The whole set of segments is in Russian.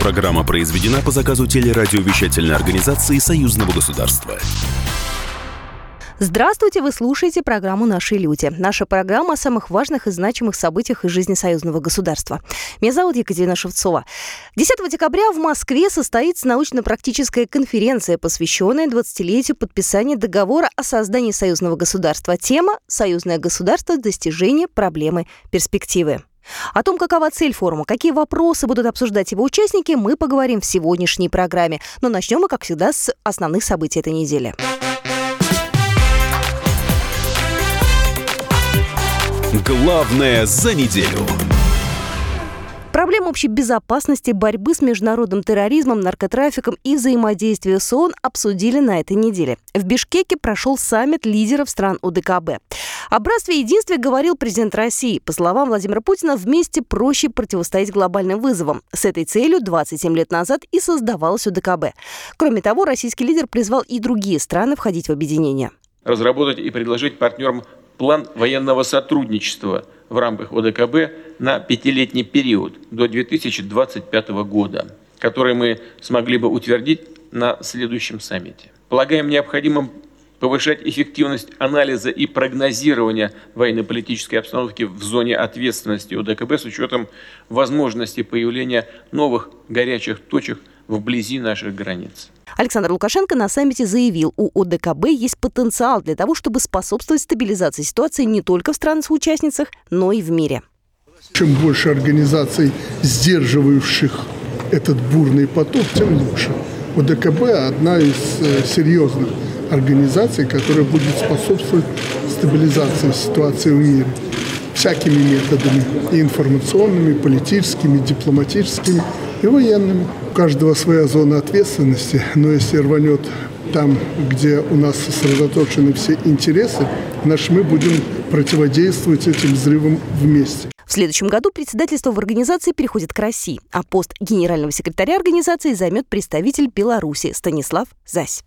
Программа произведена по заказу телерадиовещательной организации Союзного государства. Здравствуйте, вы слушаете программу «Наши люди». Наша программа о самых важных и значимых событиях из жизни союзного государства. Меня зовут Екатерина Шевцова. 10 декабря в Москве состоится научно-практическая конференция, посвященная 20-летию подписания договора о создании союзного государства. Тема «Союзное государство. Достижение проблемы перспективы». О том, какова цель форума, какие вопросы будут обсуждать его участники, мы поговорим в сегодняшней программе. Но начнем мы, как всегда, с основных событий этой недели. Главное за неделю. Проблем общей безопасности, борьбы с международным терроризмом, наркотрафиком и взаимодействия с ООН обсудили на этой неделе. В Бишкеке прошел саммит лидеров стран УДКБ. О братстве и единстве говорил президент России. По словам Владимира Путина, вместе проще противостоять глобальным вызовам. С этой целью 27 лет назад и создавалась УДКБ. Кроме того, российский лидер призвал и другие страны входить в объединение. Разработать и предложить партнерам план военного сотрудничества в рамках ОДКБ на пятилетний период до 2025 года, который мы смогли бы утвердить на следующем саммите. Полагаем необходимым повышать эффективность анализа и прогнозирования военно-политической обстановки в зоне ответственности ОДКБ с учетом возможности появления новых горячих точек вблизи наших границ. Александр Лукашенко на саммите заявил, у ОДКБ есть потенциал для того, чтобы способствовать стабилизации ситуации не только в странах-участницах, но и в мире. Чем больше организаций, сдерживающих этот бурный поток, тем лучше. ОДКБ – одна из э, серьезных организаций, которая будет способствовать стабилизации ситуации в мире всякими методами, и информационными, и политическими, и дипломатическими, и военными. У каждого своя зона ответственности, но если рванет там, где у нас сосредоточены все интересы, значит, мы будем противодействовать этим взрывам вместе. В следующем году председательство в организации переходит к России, а пост генерального секретаря организации займет представитель Беларуси Станислав Зась.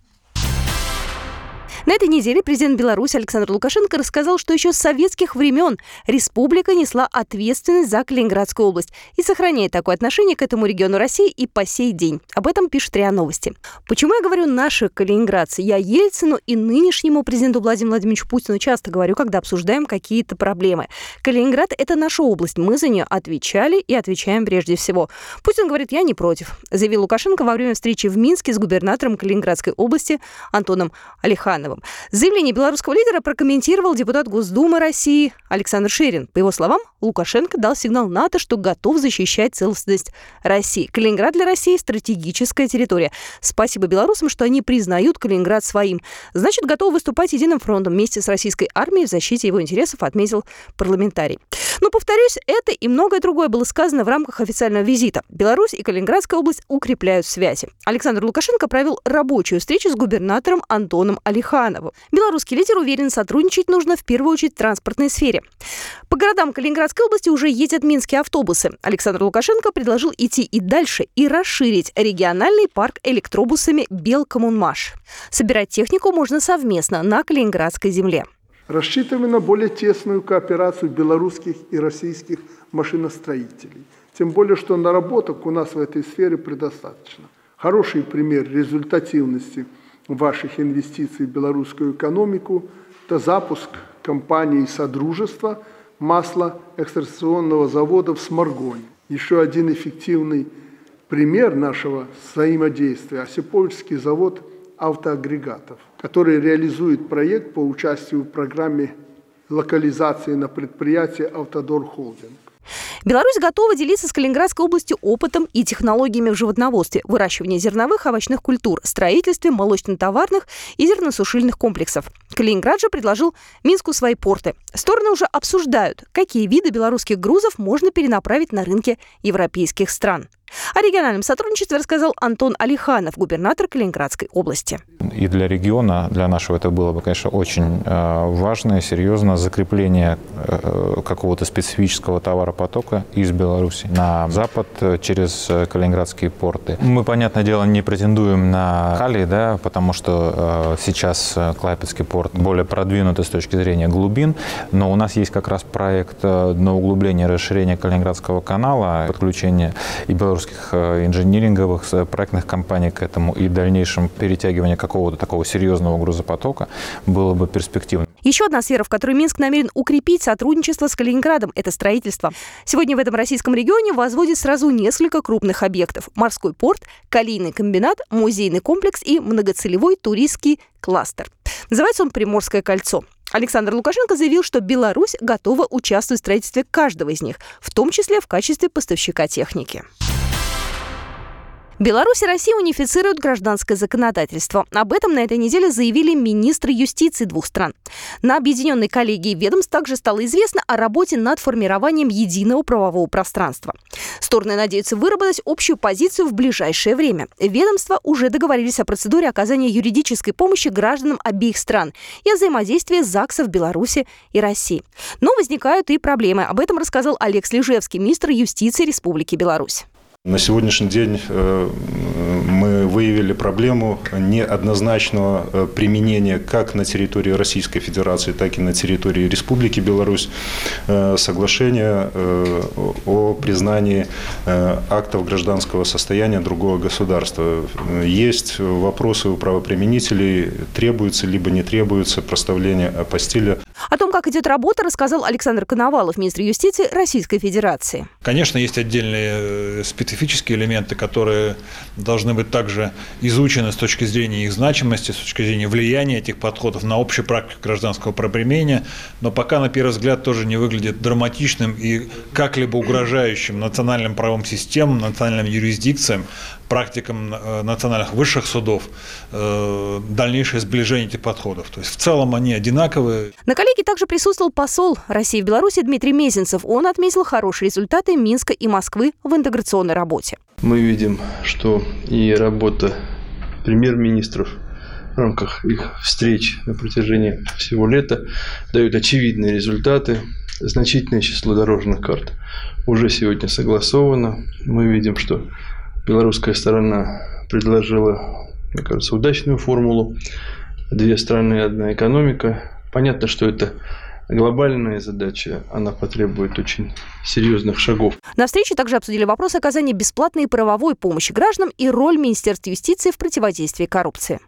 На этой неделе президент Беларуси Александр Лукашенко рассказал, что еще с советских времен республика несла ответственность за Калининградскую область и сохраняет такое отношение к этому региону России и по сей день. Об этом пишет РИА Новости. Почему я говорю «наши калининградцы»? Я Ельцину и нынешнему президенту Владимиру Владимировичу Путину часто говорю, когда обсуждаем какие-то проблемы. Калининград – это наша область, мы за нее отвечали и отвечаем прежде всего. Путин говорит, я не против, заявил Лукашенко во время встречи в Минске с губернатором Калининградской области Антоном Алихановым. Романовым. Заявление белорусского лидера прокомментировал депутат Госдумы России Александр Шерин. По его словам, Лукашенко дал сигнал НАТО, что готов защищать целостность России. Калининград для России – стратегическая территория. Спасибо белорусам, что они признают Калининград своим. Значит, готовы выступать единым фронтом вместе с российской армией в защите его интересов, отметил парламентарий. Но, повторюсь, это и многое другое было сказано в рамках официального визита. Беларусь и Калининградская область укрепляют связи. Александр Лукашенко провел рабочую встречу с губернатором Антоном Алихановым. Белорусский лидер уверен, сотрудничать нужно в первую очередь в транспортной сфере. По городам Калининградской области уже ездят минские автобусы. Александр Лукашенко предложил идти и дальше и расширить региональный парк электробусами «Белкоммунмаш». Собирать технику можно совместно на Калининградской земле. Рассчитываем на более тесную кооперацию белорусских и российских машиностроителей. Тем более, что наработок у нас в этой сфере предостаточно. Хороший пример результативности – ваших инвестиций в белорусскую экономику, это запуск компании «Содружество» маслоэкстракционного завода в Сморгоне. Еще один эффективный пример нашего взаимодействия – Осиповичский завод автоагрегатов, который реализует проект по участию в программе локализации на предприятии «Автодор Холдинг». Беларусь готова делиться с Калининградской областью опытом и технологиями в животноводстве, выращивании зерновых овощных культур, строительстве молочно-товарных и зерносушильных комплексов. Калининград же предложил Минску свои порты. Стороны уже обсуждают, какие виды белорусских грузов можно перенаправить на рынки европейских стран. О региональном сотрудничестве рассказал Антон Алиханов, губернатор Калининградской области. И для региона, для нашего это было бы, конечно, очень э, важное, серьезное закрепление э, какого-то специфического товаропотока из Беларуси на запад э, через калининградские порты. Мы, понятное дело, не претендуем на Кали, да, потому что сейчас Клайпецкий порт более продвинутый с точки зрения глубин, но у нас есть как раз проект на углубление расширение Калининградского канала, подключение и Беларуси белорусских э, инжиниринговых проектных компаний к этому и дальнейшем перетягивание какого-то такого серьезного грузопотока было бы перспективно. Еще одна сфера, в которой Минск намерен укрепить сотрудничество с Калининградом – это строительство. Сегодня в этом российском регионе возводят сразу несколько крупных объектов. Морской порт, калийный комбинат, музейный комплекс и многоцелевой туристский кластер. Называется он «Приморское кольцо». Александр Лукашенко заявил, что Беларусь готова участвовать в строительстве каждого из них, в том числе в качестве поставщика техники. Беларусь и Россия унифицируют гражданское законодательство. Об этом на этой неделе заявили министры юстиции двух стран. На объединенной коллегии ведомств также стало известно о работе над формированием единого правового пространства. Стороны надеются выработать общую позицию в ближайшее время. Ведомства уже договорились о процедуре оказания юридической помощи гражданам обеих стран и о взаимодействии ЗАГСов Беларуси и России. Но возникают и проблемы. Об этом рассказал Олег Слежевский, министр юстиции Республики Беларусь. На сегодняшний день э, мы выявили проблему неоднозначного э, применения как на территории Российской Федерации, так и на территории Республики Беларусь э, соглашения о признании актов гражданского состояния другого государства. Есть вопросы у правоприменителей, требуется либо не требуется проставление апостиля. О том, как идет работа, рассказал Александр Коновалов, министр юстиции Российской Федерации. Конечно, есть отдельные специфические элементы, которые должны быть также изучены с точки зрения их значимости, с точки зрения влияния этих подходов на общую практику гражданского правоприменения, но пока, на первый взгляд, тоже не выглядит драматичным и как-либо угрожающим национальным правовым системам, национальным юрисдикциям, практикам э, национальных высших судов э, дальнейшее сближение этих подходов. То есть в целом они одинаковые. На коллеге также присутствовал посол России в Беларуси Дмитрий Мезенцев. Он отметил хорошие результаты Минска и Москвы в интеграционной работе. Мы видим, что и работа премьер-министров в рамках их встреч на протяжении всего лета дают очевидные результаты. Значительное число дорожных карт уже сегодня согласовано. Мы видим, что белорусская сторона предложила, мне кажется, удачную формулу. Две страны, одна экономика. Понятно, что это глобальная задача, она потребует очень серьезных шагов. На встрече также обсудили вопрос оказания бесплатной правовой помощи гражданам и роль Министерства юстиции в противодействии коррупции.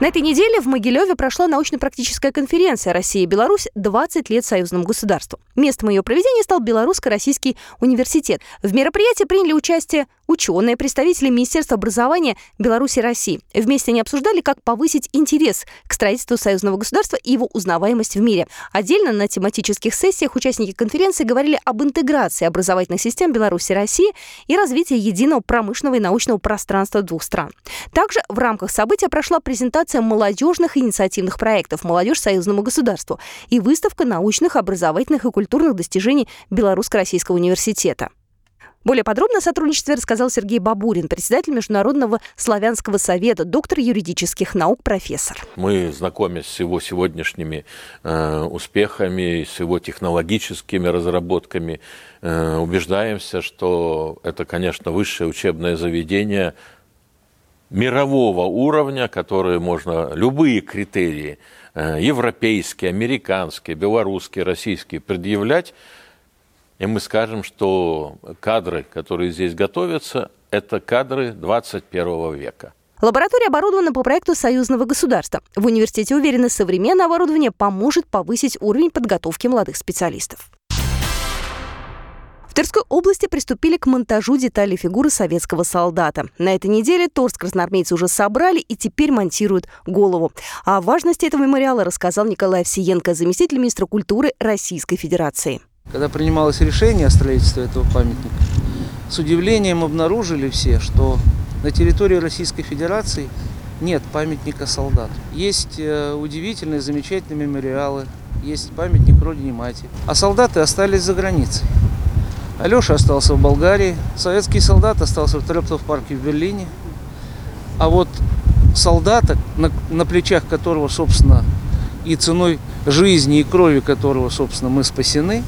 На этой неделе в Могилеве прошла научно-практическая конференция «Россия и Беларусь. 20 лет союзному государству». Местом ее проведения стал Белорусско-Российский университет. В мероприятии приняли участие ученые, представители Министерства образования Беларуси и России. Вместе они обсуждали, как повысить интерес к строительству союзного государства и его узнаваемость в мире. Отдельно на тематических сессиях участники конференции говорили об интеграции образовательных систем Беларуси и России и развитии единого промышленного и научного пространства двух стран. Также в рамках события прошла презентация презентация молодежных инициативных проектов «Молодежь союзному государству» и выставка научных, образовательных и культурных достижений Белорусско-Российского университета. Более подробно о сотрудничестве рассказал Сергей Бабурин, председатель Международного славянского совета, доктор юридических наук, профессор. Мы, знакомясь с его сегодняшними э, успехами, с его технологическими разработками, э, убеждаемся, что это, конечно, высшее учебное заведение мирового уровня, которые можно, любые критерии, э, европейские, американские, белорусские, российские, предъявлять, и мы скажем, что кадры, которые здесь готовятся, это кадры 21 века. Лаборатория оборудована по проекту союзного государства. В университете уверены, современное оборудование поможет повысить уровень подготовки молодых специалистов. В Тверской области приступили к монтажу деталей фигуры советского солдата. На этой неделе торс красноармейцы уже собрали и теперь монтируют голову. О важности этого мемориала рассказал Николай Овсиенко, заместитель министра культуры Российской Федерации. Когда принималось решение о строительстве этого памятника, с удивлением обнаружили все, что на территории Российской Федерации нет памятника солдату. Есть э, удивительные, замечательные мемориалы, есть памятник Родине Матери. А солдаты остались за границей. Алеша остался в Болгарии, советский солдат остался в Трептов парке в Берлине. А вот солдата, на, на плечах которого, собственно, и ценой жизни и крови которого, собственно, мы спасены,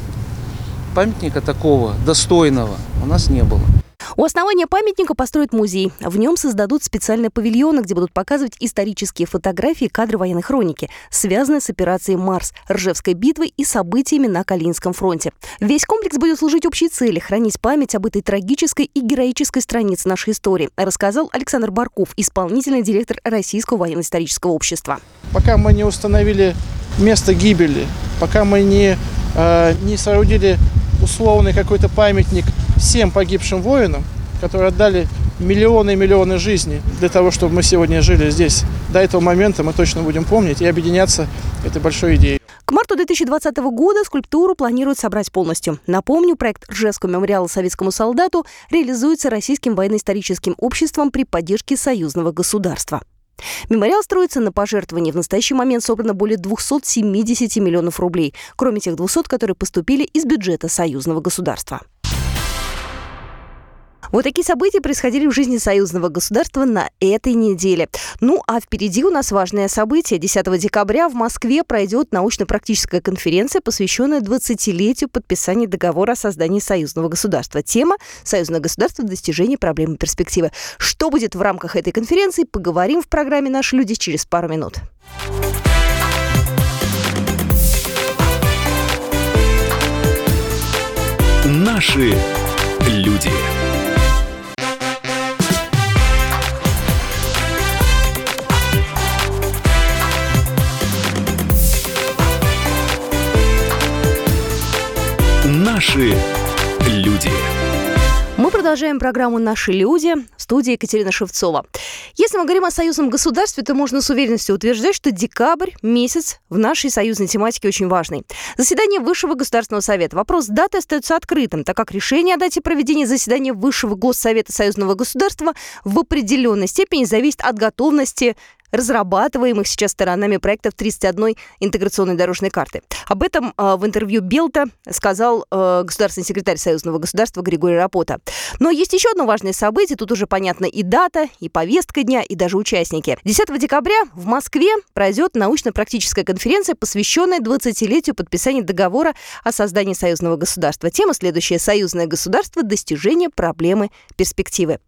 памятника такого достойного у нас не было. У основания памятника построят музей. В нем создадут специальные павильоны, где будут показывать исторические фотографии кадры военной хроники, связанные с операцией «Марс», Ржевской битвой и событиями на Калининском фронте. Весь комплекс будет служить общей цели – хранить память об этой трагической и героической странице нашей истории, рассказал Александр Барков, исполнительный директор Российского военно-исторического общества. Пока мы не установили место гибели, пока мы не, э, не соорудили условный какой-то памятник всем погибшим воинам, которые отдали миллионы и миллионы жизней для того, чтобы мы сегодня жили здесь. До этого момента мы точно будем помнить и объединяться этой большой идеей. К марту 2020 года скульптуру планируют собрать полностью. Напомню, проект Ржевского мемориала советскому солдату реализуется Российским военно-историческим обществом при поддержке союзного государства. Мемориал строится на пожертвовании. В настоящий момент собрано более 270 миллионов рублей, кроме тех 200, которые поступили из бюджета союзного государства. Вот такие события происходили в жизни союзного государства на этой неделе. Ну а впереди у нас важное событие. 10 декабря в Москве пройдет научно-практическая конференция, посвященная 20-летию подписания договора о создании союзного государства. Тема «Союзное государство. Достижение проблемы перспективы». Что будет в рамках этой конференции, поговорим в программе «Наши люди» через пару минут. Наши люди. Наши люди. Мы продолжаем программу «Наши люди» в студии Екатерина Шевцова. Если мы говорим о союзном государстве, то можно с уверенностью утверждать, что декабрь – месяц в нашей союзной тематике очень важный. Заседание Высшего государственного совета. Вопрос даты остается открытым, так как решение о дате проведения заседания Высшего госсовета союзного государства в определенной степени зависит от готовности разрабатываемых сейчас сторонами проектов 31 интеграционной дорожной карты. Об этом э, в интервью Белта сказал э, государственный секретарь Союзного государства Григорий Рапота. Но есть еще одно важное событие. Тут уже понятно и дата, и повестка дня, и даже участники. 10 декабря в Москве пройдет научно-практическая конференция, посвященная 20-летию подписания договора о создании союзного государства. Тема следующая «Союзное государство. Достижение проблемы перспективы».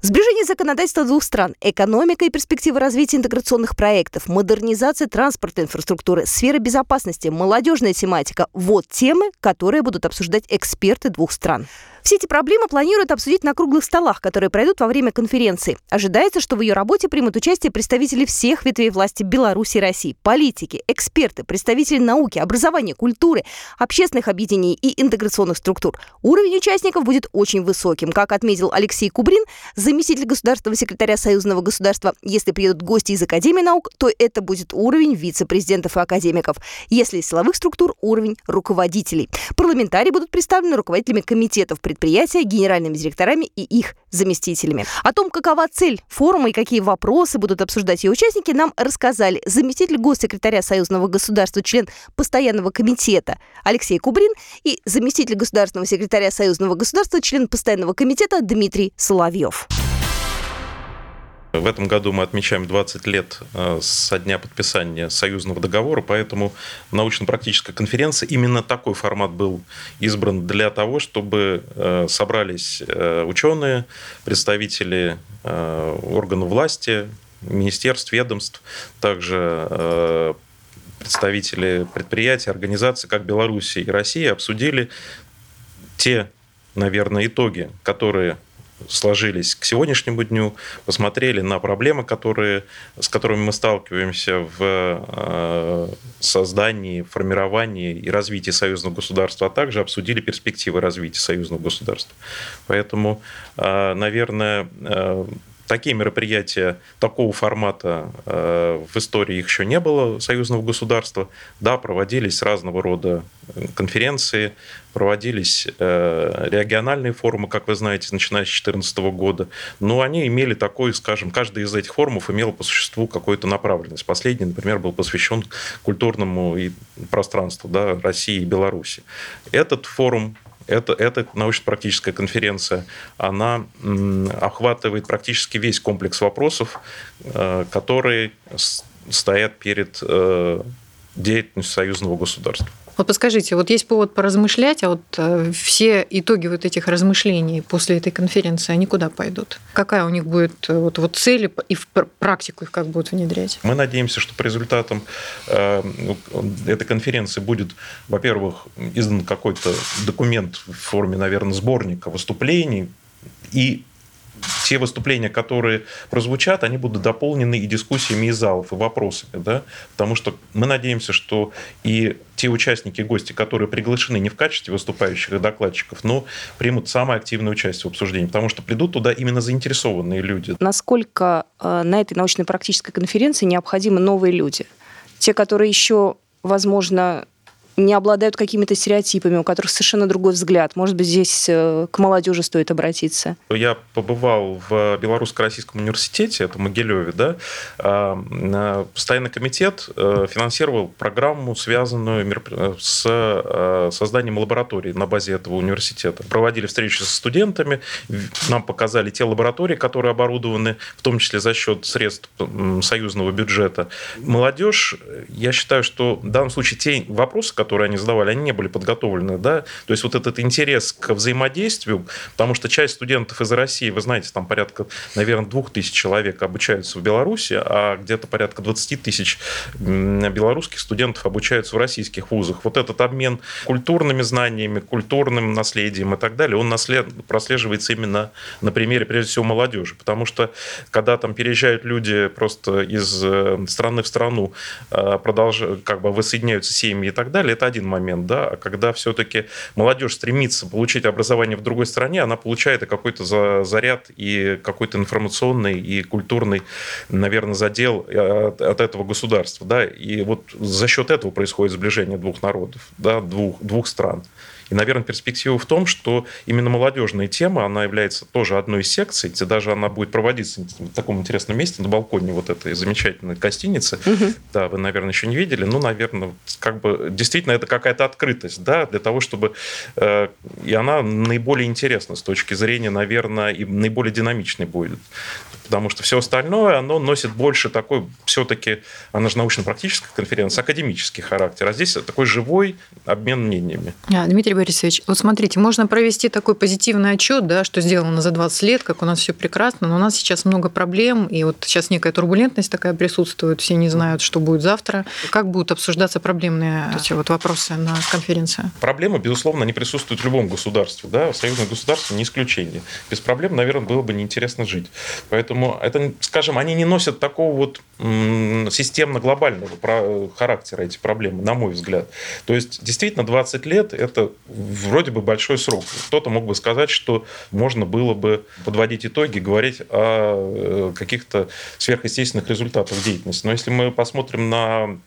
Сближение законодательства двух стран, экономика и перспективы развития интеграционных проектов, модернизация транспортной инфраструктуры, сфера безопасности, молодежная тематика – вот темы, которые будут обсуждать эксперты двух стран. Все эти проблемы планируют обсудить на круглых столах, которые пройдут во время конференции. Ожидается, что в ее работе примут участие представители всех ветвей власти Беларуси и России, политики, эксперты, представители науки, образования, культуры, общественных объединений и интеграционных структур. Уровень участников будет очень высоким. Как отметил Алексей Кубрин, заместитель государственного секретаря Союзного государства, если приедут гости из Академии наук, то это будет уровень вице-президентов и академиков. Если из силовых структур – уровень руководителей. Парламентарии будут представлены руководителями комитетов предприятия, генеральными директорами и их заместителями. О том, какова цель форума и какие вопросы будут обсуждать ее участники, нам рассказали заместитель госсекретаря Союзного государства, член постоянного комитета Алексей Кубрин и заместитель государственного секретаря Союзного государства, член постоянного комитета Дмитрий Соловьев. В этом году мы отмечаем 20 лет э, со дня подписания союзного договора, поэтому научно-практическая конференция, именно такой формат был избран для того, чтобы э, собрались э, ученые, представители органов власти, министерств, ведомств, также представители предприятий, организаций, как Беларуси и России, обсудили те, наверное, итоги, которые сложились к сегодняшнему дню, посмотрели на проблемы, которые, с которыми мы сталкиваемся в э, создании, формировании и развитии союзного государства, а также обсудили перспективы развития союзного государства. Поэтому, э, наверное, э, Такие мероприятия такого формата э, в истории их еще не было, союзного государства. Да, проводились разного рода конференции, проводились э, региональные форумы, как вы знаете, начиная с 2014 года. Но они имели такой, скажем, каждый из этих форумов имел по существу какую-то направленность. Последний, например, был посвящен культурному пространству да, России и Беларуси. Этот форум это, эта научно-практическая конференция, она охватывает практически весь комплекс вопросов, э, которые стоят перед э, деятельностью союзного государства. Вот подскажите, вот есть повод поразмышлять, а вот э, все итоги вот этих размышлений после этой конференции, они куда пойдут? Какая у них будет э, вот, вот цель и в практику их как будут внедрять? Мы надеемся, что по результатам э, этой конференции будет, во-первых, издан какой-то документ в форме, наверное, сборника выступлений и те выступления, которые прозвучат, они будут дополнены и дискуссиями из залов, и вопросами, да, потому что мы надеемся, что и те участники, гости, которые приглашены не в качестве выступающих и докладчиков, но примут самое активное участие в обсуждении, потому что придут туда именно заинтересованные люди. Насколько э, на этой научно-практической конференции необходимы новые люди? Те, которые еще, возможно, не обладают какими-то стереотипами, у которых совершенно другой взгляд. Может быть, здесь э, к молодежи стоит обратиться? Я побывал в Белорусско-Российском университете, это Могилеве, да. А, постоянный комитет э, финансировал программу, связанную с э, созданием лабораторий на базе этого университета. Проводили встречи со студентами, нам показали те лаборатории, которые оборудованы, в том числе за счет средств союзного бюджета. Молодежь, я считаю, что в данном случае те вопросы, которые которые они задавали, они не были подготовлены, да, то есть вот этот интерес к взаимодействию, потому что часть студентов из России, вы знаете, там порядка, наверное, двух тысяч человек обучаются в Беларуси, а где-то порядка 20 тысяч белорусских студентов обучаются в российских вузах. Вот этот обмен культурными знаниями, культурным наследием и так далее, он наслед... прослеживается именно на примере, прежде всего, молодежи, потому что когда там переезжают люди просто из э, страны в страну, э, продолжают, как бы воссоединяются семьи и так далее, это один момент, да, а когда все-таки молодежь стремится получить образование в другой стране, она получает и какой-то заряд, и какой-то информационный, и культурный, наверное, задел э, от, от этого государства, да, и вот за счет этого происходит сближение двух народов, да, двух, двух стран. И, наверное, перспектива в том, что именно молодежная тема, она является тоже одной из секций, где даже она будет проводиться в таком интересном месте, на балконе вот этой замечательной гостиницы. Угу. Да, вы, наверное, еще не видели. Ну, наверное, как бы действительно это какая-то открытость, да, для того, чтобы... Э, и она наиболее интересна с точки зрения, наверное, и наиболее динамичной будет потому что все остальное, оно носит больше такой, все-таки, она же научно-практическая конференция, академический характер, а здесь такой живой обмен мнениями. А, Дмитрий Борисович, вот смотрите, можно провести такой позитивный отчет, да, что сделано за 20 лет, как у нас все прекрасно, но у нас сейчас много проблем, и вот сейчас некая турбулентность такая присутствует, все не знают, что будет завтра. Как будут обсуждаться проблемные эти вот вопросы на конференции? Проблемы, безусловно, они присутствуют в любом государстве, да, союзное государство не исключение. Без проблем, наверное, было бы неинтересно жить. Поэтому Поэтому это, скажем, они не носят такого вот системно-глобального характера, эти проблемы, на мой взгляд. То есть, действительно, 20 лет – это вроде бы большой срок. Кто-то мог бы сказать, что можно было бы подводить итоги, говорить о э, каких-то сверхъестественных результатах деятельности. Но если мы посмотрим на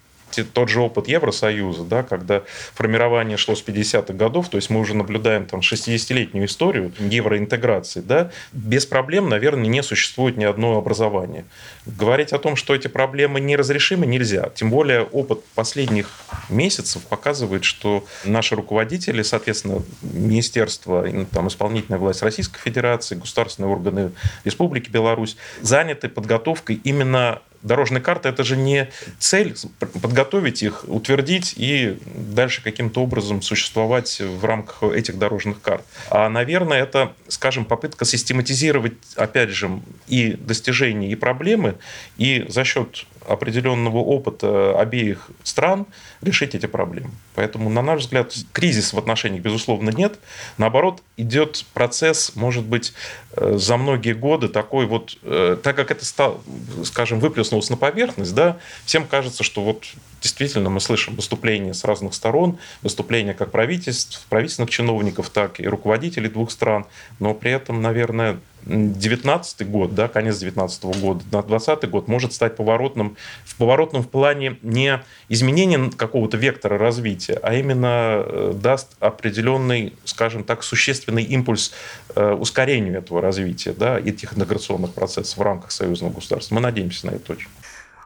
тот же опыт Евросоюза, да, когда формирование шло с 50-х годов, то есть мы уже наблюдаем там 60-летнюю историю евроинтеграции, да, без проблем, наверное, не существует ни одного образования. Говорить о том, что эти проблемы неразрешимы, нельзя. Тем более опыт последних месяцев показывает, что наши руководители, соответственно, министерство, там, исполнительная власть Российской Федерации, государственные органы Республики Беларусь заняты подготовкой именно дорожная карта это же не цель подготовить их, утвердить и дальше каким-то образом существовать в рамках этих дорожных карт. А, наверное, это, скажем, попытка систематизировать, опять же, и достижения, и проблемы, и за счет определенного опыта обеих стран решить эти проблемы. Поэтому, на наш взгляд, кризис в отношениях, безусловно, нет. Наоборот, идет процесс, может быть, э, за многие годы такой вот, э, так как это стало, скажем, выплеснулось на поверхность, да, всем кажется, что вот действительно мы слышим выступления с разных сторон, выступления как правительств, правительственных чиновников, так и руководителей двух стран, но при этом, наверное, 19 год, да, конец 19 года, на 20 год может стать поворотным, в поворотном в плане не изменения какого-то вектора развития, а именно э, даст определенный, скажем так, существенный импульс э, ускорению этого развития, да, этих интеграционных процессов в рамках союзного государства. Мы надеемся на это очень.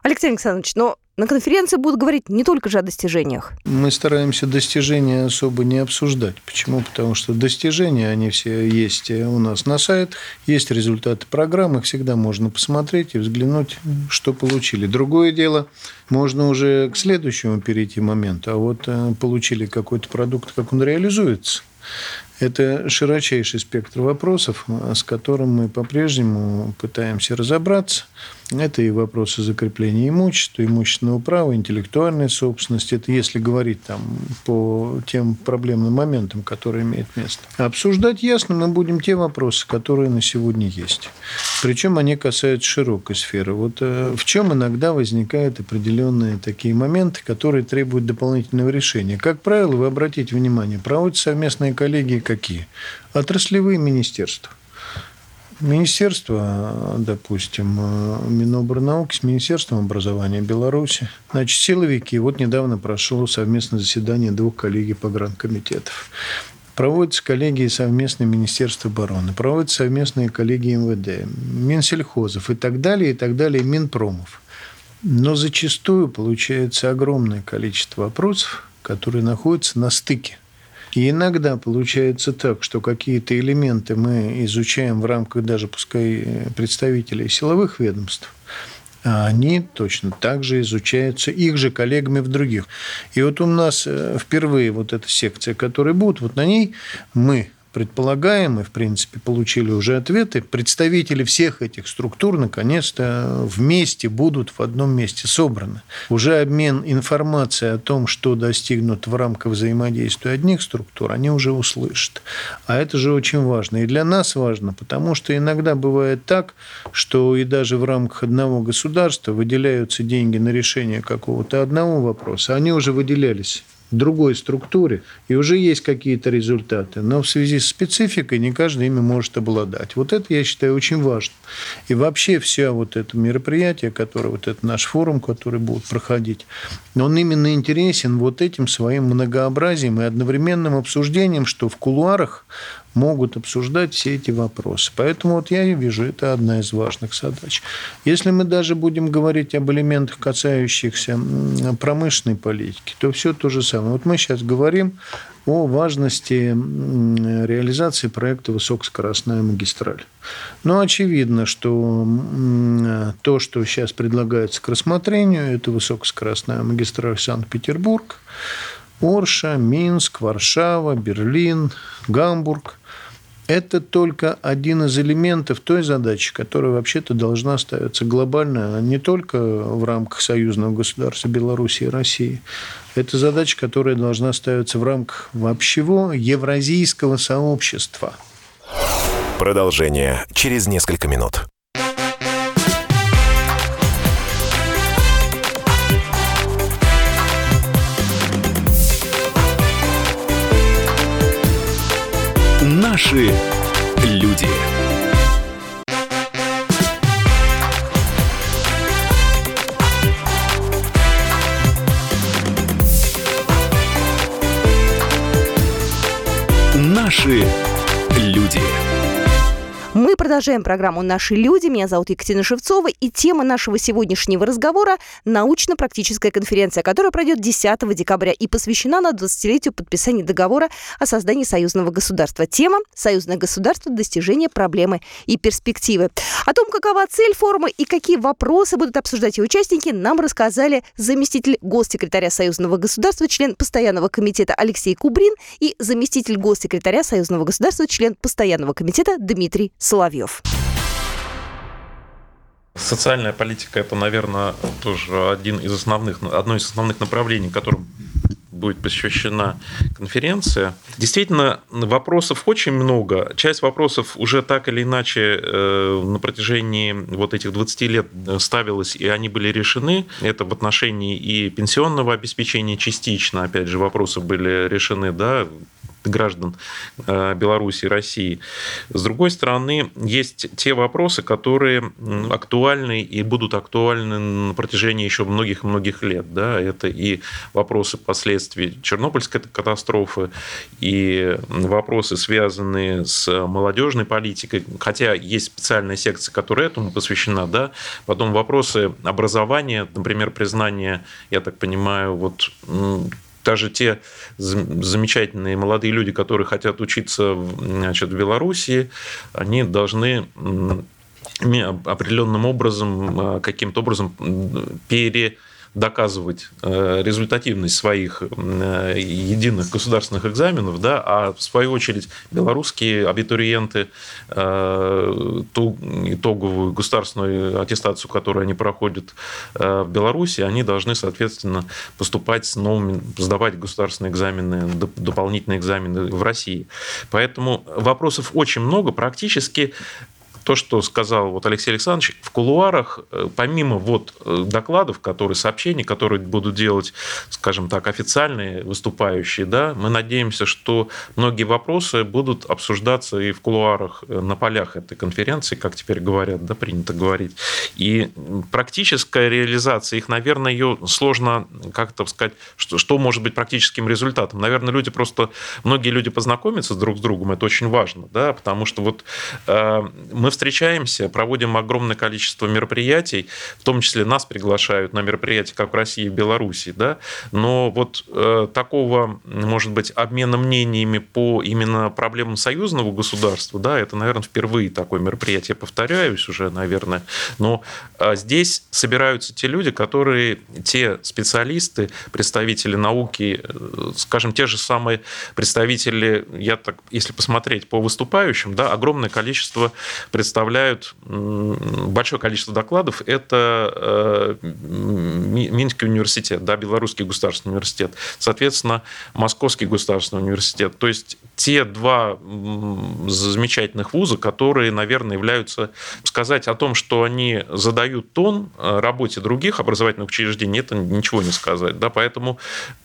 Алексей Александрович, но на конференции будут говорить не только же о достижениях. Мы стараемся достижения особо не обсуждать. Почему? Потому что достижения, они все есть у нас на сайтах, есть результаты программы, всегда можно посмотреть и взглянуть, что получили. Другое дело, можно уже к следующему перейти моменту, а вот э, получили какой-то продукт, как он реализуется. Это широчайший спектр вопросов, с которым мы по-прежнему пытаемся разобраться. Это и вопросы закрепления имущества, имущественного права, интеллектуальной собственности. Это если говорить там по тем проблемным моментам, которые имеют место. Обсуждать ясно мы будем те вопросы, которые на сегодня есть. Причем они касаются широкой сферы. Вот э, в чем иногда возникают определенные такие моменты, которые требуют дополнительного решения. Как правило, вы обратите внимание, проводятся совместные коллегии какие? Отраслевые министерства. Министерство, допустим, Минобрнауки с Министерством образования Беларуси. Значит, силовики. Вот недавно прошло совместное заседание двух коллегий погранкомитетов. Проводятся коллегии совместные Министерства обороны, проводятся совместные коллегии МВД, Минсельхозов и так далее, и так далее, Минпромов. Но зачастую получается огромное количество вопросов, которые находятся на стыке и иногда получается так, что какие-то элементы мы изучаем в рамках даже, пускай, представителей силовых ведомств, а они точно так же изучаются их же коллегами в других. И вот у нас э, впервые вот эта секция, которая будет, вот на ней мы предполагаем, и, в принципе, получили уже ответы, представители всех этих структур наконец-то вместе будут в одном месте собраны. Уже обмен информацией о том, что достигнут в рамках взаимодействия одних структур, они уже услышат. А это же очень важно. И для нас важно, потому что иногда бывает так, что и даже в рамках одного государства выделяются деньги на решение какого-то одного вопроса, они уже выделялись другой структуре, и уже есть какие-то результаты. Но в связи с спецификой не каждый ими может обладать. Вот это, я считаю, очень важно. И вообще все вот это мероприятие, которое, вот этот наш форум, который будет проходить, он именно интересен вот этим своим многообразием и одновременным обсуждением, что в кулуарах могут обсуждать все эти вопросы. Поэтому вот я и вижу, это одна из важных задач. Если мы даже будем говорить об элементах, касающихся промышленной политики, то все то же самое. Вот мы сейчас говорим о важности реализации проекта «Высокоскоростная магистраль». Но очевидно, что то, что сейчас предлагается к рассмотрению, это высокоскоростная магистраль Санкт-Петербург, Орша, Минск, Варшава, Берлин, Гамбург – это только один из элементов той задачи, которая вообще-то должна ставиться глобально, а не только в рамках союзного государства Беларуси и России. Это задача, которая должна ставиться в рамках вообще евразийского сообщества. Продолжение через несколько минут. Наши люди. Продолжаем программу «Наши люди». Меня зовут Екатерина Шевцова. И тема нашего сегодняшнего разговора – научно-практическая конференция, которая пройдет 10 декабря и посвящена на 20-летию подписания договора о создании союзного государства. Тема – союзное государство, достижение проблемы и перспективы. О том, какова цель форума и какие вопросы будут обсуждать ее участники, нам рассказали заместитель госсекретаря союзного государства, член постоянного комитета Алексей Кубрин и заместитель госсекретаря союзного государства, член постоянного комитета Дмитрий Соловьев. Социальная политика – это, наверное, тоже один из основных, одно из основных направлений, которым будет посвящена конференция. Действительно, вопросов очень много. Часть вопросов уже так или иначе э, на протяжении вот этих 20 лет ставилась, и они были решены. Это в отношении и пенсионного обеспечения частично, опять же, вопросы были решены, да, граждан Беларуси и России. С другой стороны, есть те вопросы, которые актуальны и будут актуальны на протяжении еще многих-многих лет. Да? Это и вопросы последствий Чернобыльской катастрофы, и вопросы, связанные с молодежной политикой, хотя есть специальная секция, которая этому посвящена, да, потом вопросы образования, например, признание, я так понимаю, вот даже те замечательные молодые люди, которые хотят учиться значит, в Белоруссии, они должны определенным образом, а, каким-то образом пере доказывать э, результативность своих э, единых государственных экзаменов, да, а в свою очередь белорусские абитуриенты э, ту итоговую государственную аттестацию, которую они проходят в Беларуси, они должны, соответственно, поступать с новыми, сдавать государственные экзамены, дополнительные экзамены в России. Поэтому вопросов очень много. Практически то, что сказал вот Алексей Александрович, в кулуарах, э, помимо вот э, докладов, которые, сообщений, которые будут делать, скажем так, официальные выступающие, да, мы надеемся, что многие вопросы будут обсуждаться и в кулуарах э, на полях этой конференции, как теперь говорят, да, принято говорить. И практическая реализация их, наверное, ее сложно как-то сказать, что, что может быть практическим результатом. Наверное, люди просто, многие люди познакомятся друг с другом, это очень важно, да, потому что вот э, мы встречаемся, проводим огромное количество мероприятий, в том числе нас приглашают на мероприятия как в России и Беларуси, да, но вот э, такого, может быть, обмена мнениями по именно проблемам союзного государства, да, это, наверное, впервые такое мероприятие, повторяюсь уже, наверное, но э, здесь собираются те люди, которые, те специалисты, представители науки, э, скажем, те же самые представители, я так, если посмотреть по выступающим, да, огромное количество представителей представляют большое количество докладов. Это э, Минский университет, да, Белорусский государственный университет, соответственно, Московский государственный университет. То есть те два замечательных вуза, которые, наверное, являются... Сказать о том, что они задают тон э, работе других образовательных учреждений, это ничего не сказать. Да? Поэтому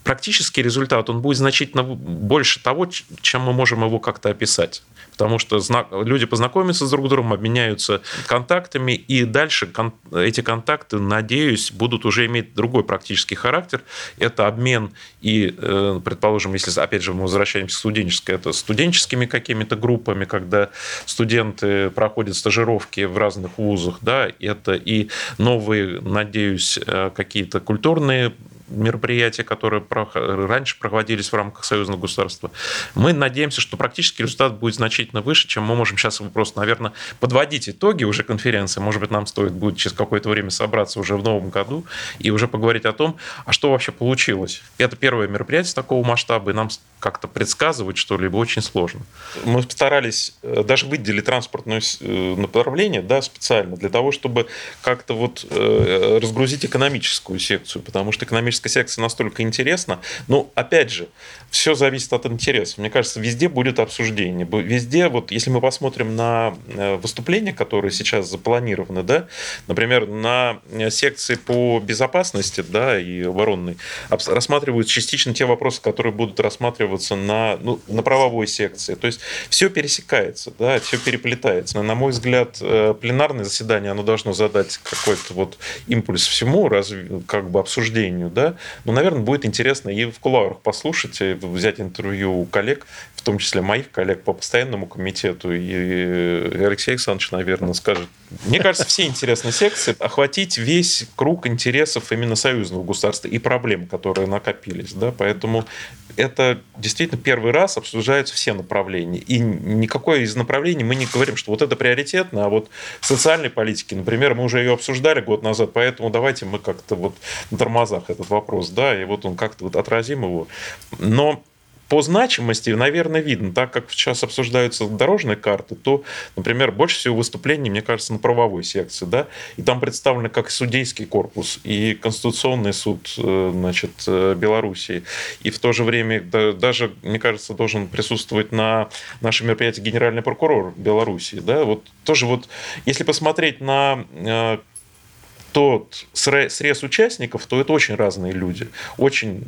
практический результат, он будет значительно больше того, чем мы можем его как-то описать. Потому что люди познакомятся с друг другом, обменяются контактами, и дальше эти контакты, надеюсь, будут уже иметь другой практический характер. Это обмен и, э, предположим, если, опять же, мы возвращаемся к студенческой это студенческими какими-то группами, когда студенты проходят стажировки в разных вузах, да, это и новые, надеюсь, э, какие-то культурные мероприятия, которые раньше проводились в рамках союзного государства. Мы надеемся, что практически результат будет значительно выше, чем мы можем сейчас просто, наверное, подводить итоги уже конференции. Может быть, нам стоит будет через какое-то время собраться уже в новом году и уже поговорить о том, а что вообще получилось. Это первое мероприятие такого масштаба, и нам как-то предсказывать что-либо очень сложно. Мы старались э, даже выделить транспортное э, направление да, специально для того, чтобы как-то вот э, разгрузить экономическую секцию, потому что экономическая секция настолько интересна. Но, опять же, все зависит от интересов. Мне кажется, везде будет обсуждение. Везде, вот если мы посмотрим на выступления, которые сейчас запланированы, да, например, на секции по безопасности да, и оборонной, рассматривают частично те вопросы, которые будут рассматривать рассматриваться на, ну, на правовой секции. То есть все пересекается, да, все переплетается. На мой взгляд, э, пленарное заседание, оно должно задать какой-то вот импульс всему, разве, как бы обсуждению, да. Но, наверное, будет интересно и в кулуарах послушать, взять интервью у коллег, в том числе моих коллег по постоянному комитету, и Алексей Александрович, наверное, скажет. Мне кажется, все интересные секции охватить весь круг интересов именно союзного государства и проблем, которые накопились. Да? Поэтому это действительно первый раз обсуждаются все направления. И никакое из направлений мы не говорим, что вот это приоритетно, а вот социальной политике, например, мы уже ее обсуждали год назад, поэтому давайте мы как-то вот на тормозах этот вопрос, да, и вот он как-то вот отразим его. Но по значимости, наверное, видно, так как сейчас обсуждаются дорожные карты, то, например, больше всего выступлений, мне кажется, на правовой секции, да, и там представлены как судейский корпус и Конституционный суд, э, значит, э, Белоруссии, и в то же время даже, мне кажется, должен присутствовать на нашем мероприятии генеральный прокурор Белоруссии, да, вот тоже вот, если посмотреть на э, тот срез участников, то это очень разные люди, очень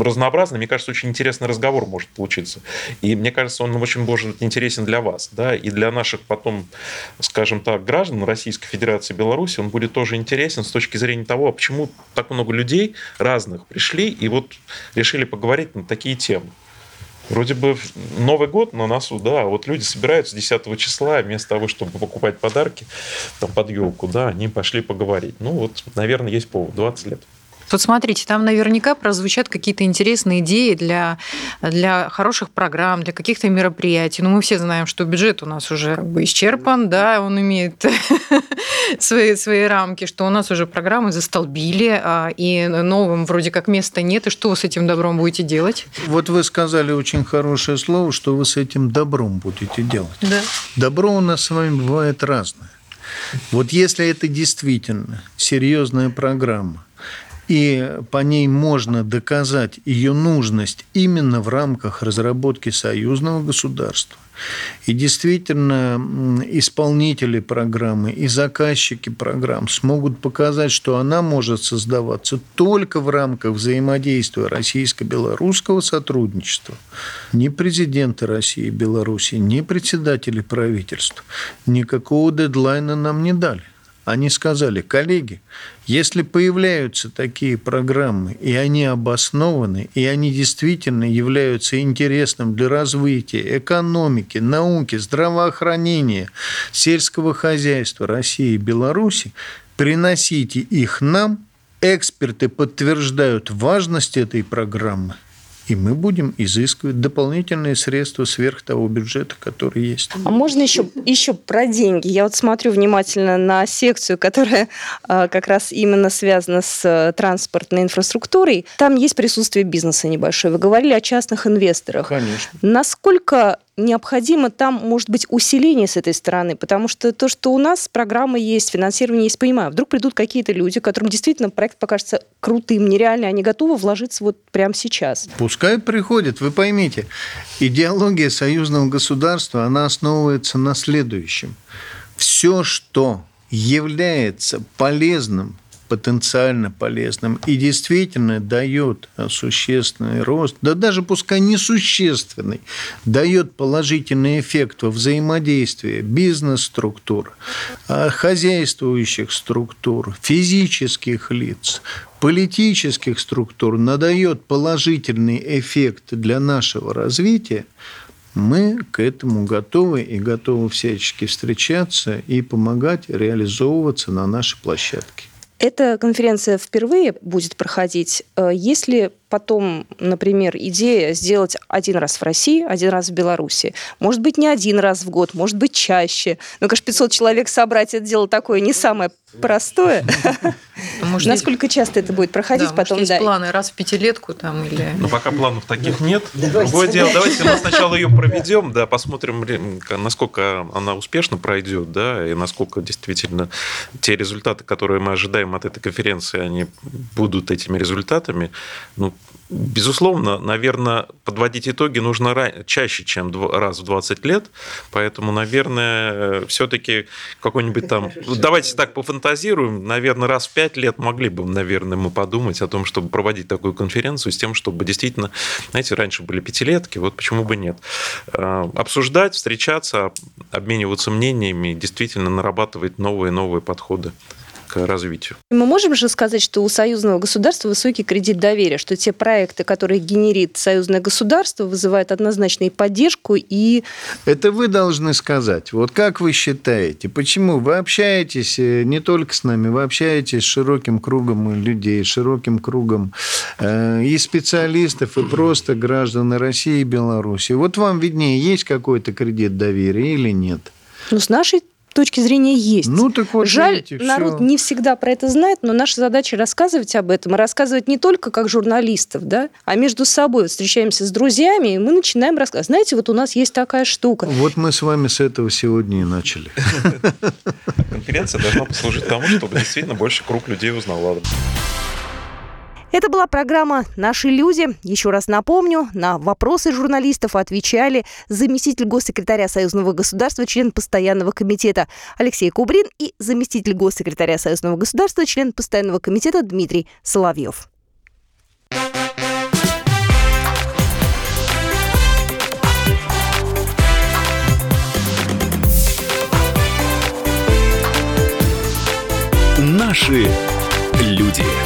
разнообразный. Мне кажется, очень интересный разговор может получиться. И мне кажется, он очень может быть интересен для вас, да, и для наших потом, скажем так, граждан Российской Федерации Беларуси он будет тоже интересен с точки зрения того, а почему так много людей разных пришли и вот решили поговорить на такие темы. Вроде бы Новый год на носу, да, вот люди собираются 10 числа, вместо того, чтобы покупать подарки там, под елку, да, они пошли поговорить. Ну вот, наверное, есть повод, 20 лет. Вот смотрите, там наверняка прозвучат какие-то интересные идеи для, для хороших программ, для каких-то мероприятий. Ну, мы все знаем, что бюджет у нас уже как бы исчерпан, да, он имеет свои, свои рамки, что у нас уже программы застолбили, а, и новым вроде как места нет. И что вы с этим добром будете делать? Вот вы сказали очень хорошее слово, что вы с этим добром будете делать. Да. Добро у нас с вами бывает разное. Вот если это действительно серьезная программа, и по ней можно доказать ее нужность именно в рамках разработки союзного государства. И действительно, исполнители программы и заказчики программ смогут показать, что она может создаваться только в рамках взаимодействия российско-белорусского сотрудничества. Ни президенты России и Беларуси, ни председатели правительств никакого дедлайна нам не дали. Они сказали, коллеги, если появляются такие программы, и они обоснованы, и они действительно являются интересным для развития экономики, науки, здравоохранения, сельского хозяйства России и Беларуси, приносите их нам, эксперты подтверждают важность этой программы – и мы будем изыскивать дополнительные средства сверх того бюджета, который есть. А можно еще, еще про деньги? Я вот смотрю внимательно на секцию, которая а, как раз именно связана с э, транспортной инфраструктурой. Там есть присутствие бизнеса небольшое. Вы говорили о частных инвесторах. Конечно. Насколько необходимо там, может быть, усиление с этой стороны, потому что то, что у нас программа есть, финансирование есть, понимаю, вдруг придут какие-то люди, которым действительно проект покажется крутым, нереальным, они готовы вложиться вот прямо сейчас. Пускай приходят, вы поймите, идеология союзного государства, она основывается на следующем. Все, что является полезным потенциально полезным и действительно дает существенный рост, да даже пускай несущественный, дает положительный эффект во взаимодействии бизнес-структур, а, хозяйствующих структур, физических лиц, политических структур, надает положительный эффект для нашего развития, мы к этому готовы и готовы всячески встречаться и помогать реализовываться на нашей площадке. Эта конференция впервые будет проходить. Э, если потом, например, идея сделать один раз в России, один раз в Беларуси, может быть, не один раз в год, может быть, чаще. Ну, конечно, 500 человек собрать это дело такое не самое простое. Может, Насколько часто это будет проходить да, потом? Может, есть да. планы раз в пятилетку там или... Ну, пока планов таких нет. Другое дело, давайте мы сначала ее проведем, да, посмотрим, насколько она успешно пройдет, да, и насколько действительно те результаты, которые мы ожидаем от этой конференции, они будут этими результатами. Ну, Безусловно, наверное, подводить итоги нужно чаще, чем раз в 20 лет, поэтому, наверное, все-таки какой-нибудь там... Давайте так пофантазируем, наверное, раз в 5 лет могли бы, наверное, мы подумать о том, чтобы проводить такую конференцию с тем, чтобы действительно, знаете, раньше были пятилетки, вот почему бы нет. А, обсуждать, встречаться, обмениваться мнениями, действительно нарабатывать новые новые подходы развитию. Мы можем же сказать, что у союзного государства высокий кредит доверия, что те проекты, которые генерит союзное государство, вызывают однозначно и поддержку, и... Это вы должны сказать. Вот как вы считаете, почему вы общаетесь э, не только с нами, вы общаетесь с широким кругом людей, широким кругом э, и специалистов, и просто граждан России и Беларуси. Вот вам виднее, есть какой-то кредит доверия или нет? Ну, с нашей точки зрения есть. Ну, так вот, Жаль, видите, народ все. не всегда про это знает, но наша задача рассказывать об этом, и рассказывать не только как журналистов, да, а между собой. Встречаемся с друзьями, и мы начинаем рассказывать. Знаете, вот у нас есть такая штука. Вот мы с вами с этого сегодня и начали. Конференция должна послужить тому, чтобы действительно больше круг людей узнавал. Это была программа «Наши люди». Еще раз напомню, на вопросы журналистов отвечали заместитель госсекретаря Союзного государства, член постоянного комитета Алексей Кубрин и заместитель госсекретаря Союзного государства, член постоянного комитета Дмитрий Соловьев. Наши люди.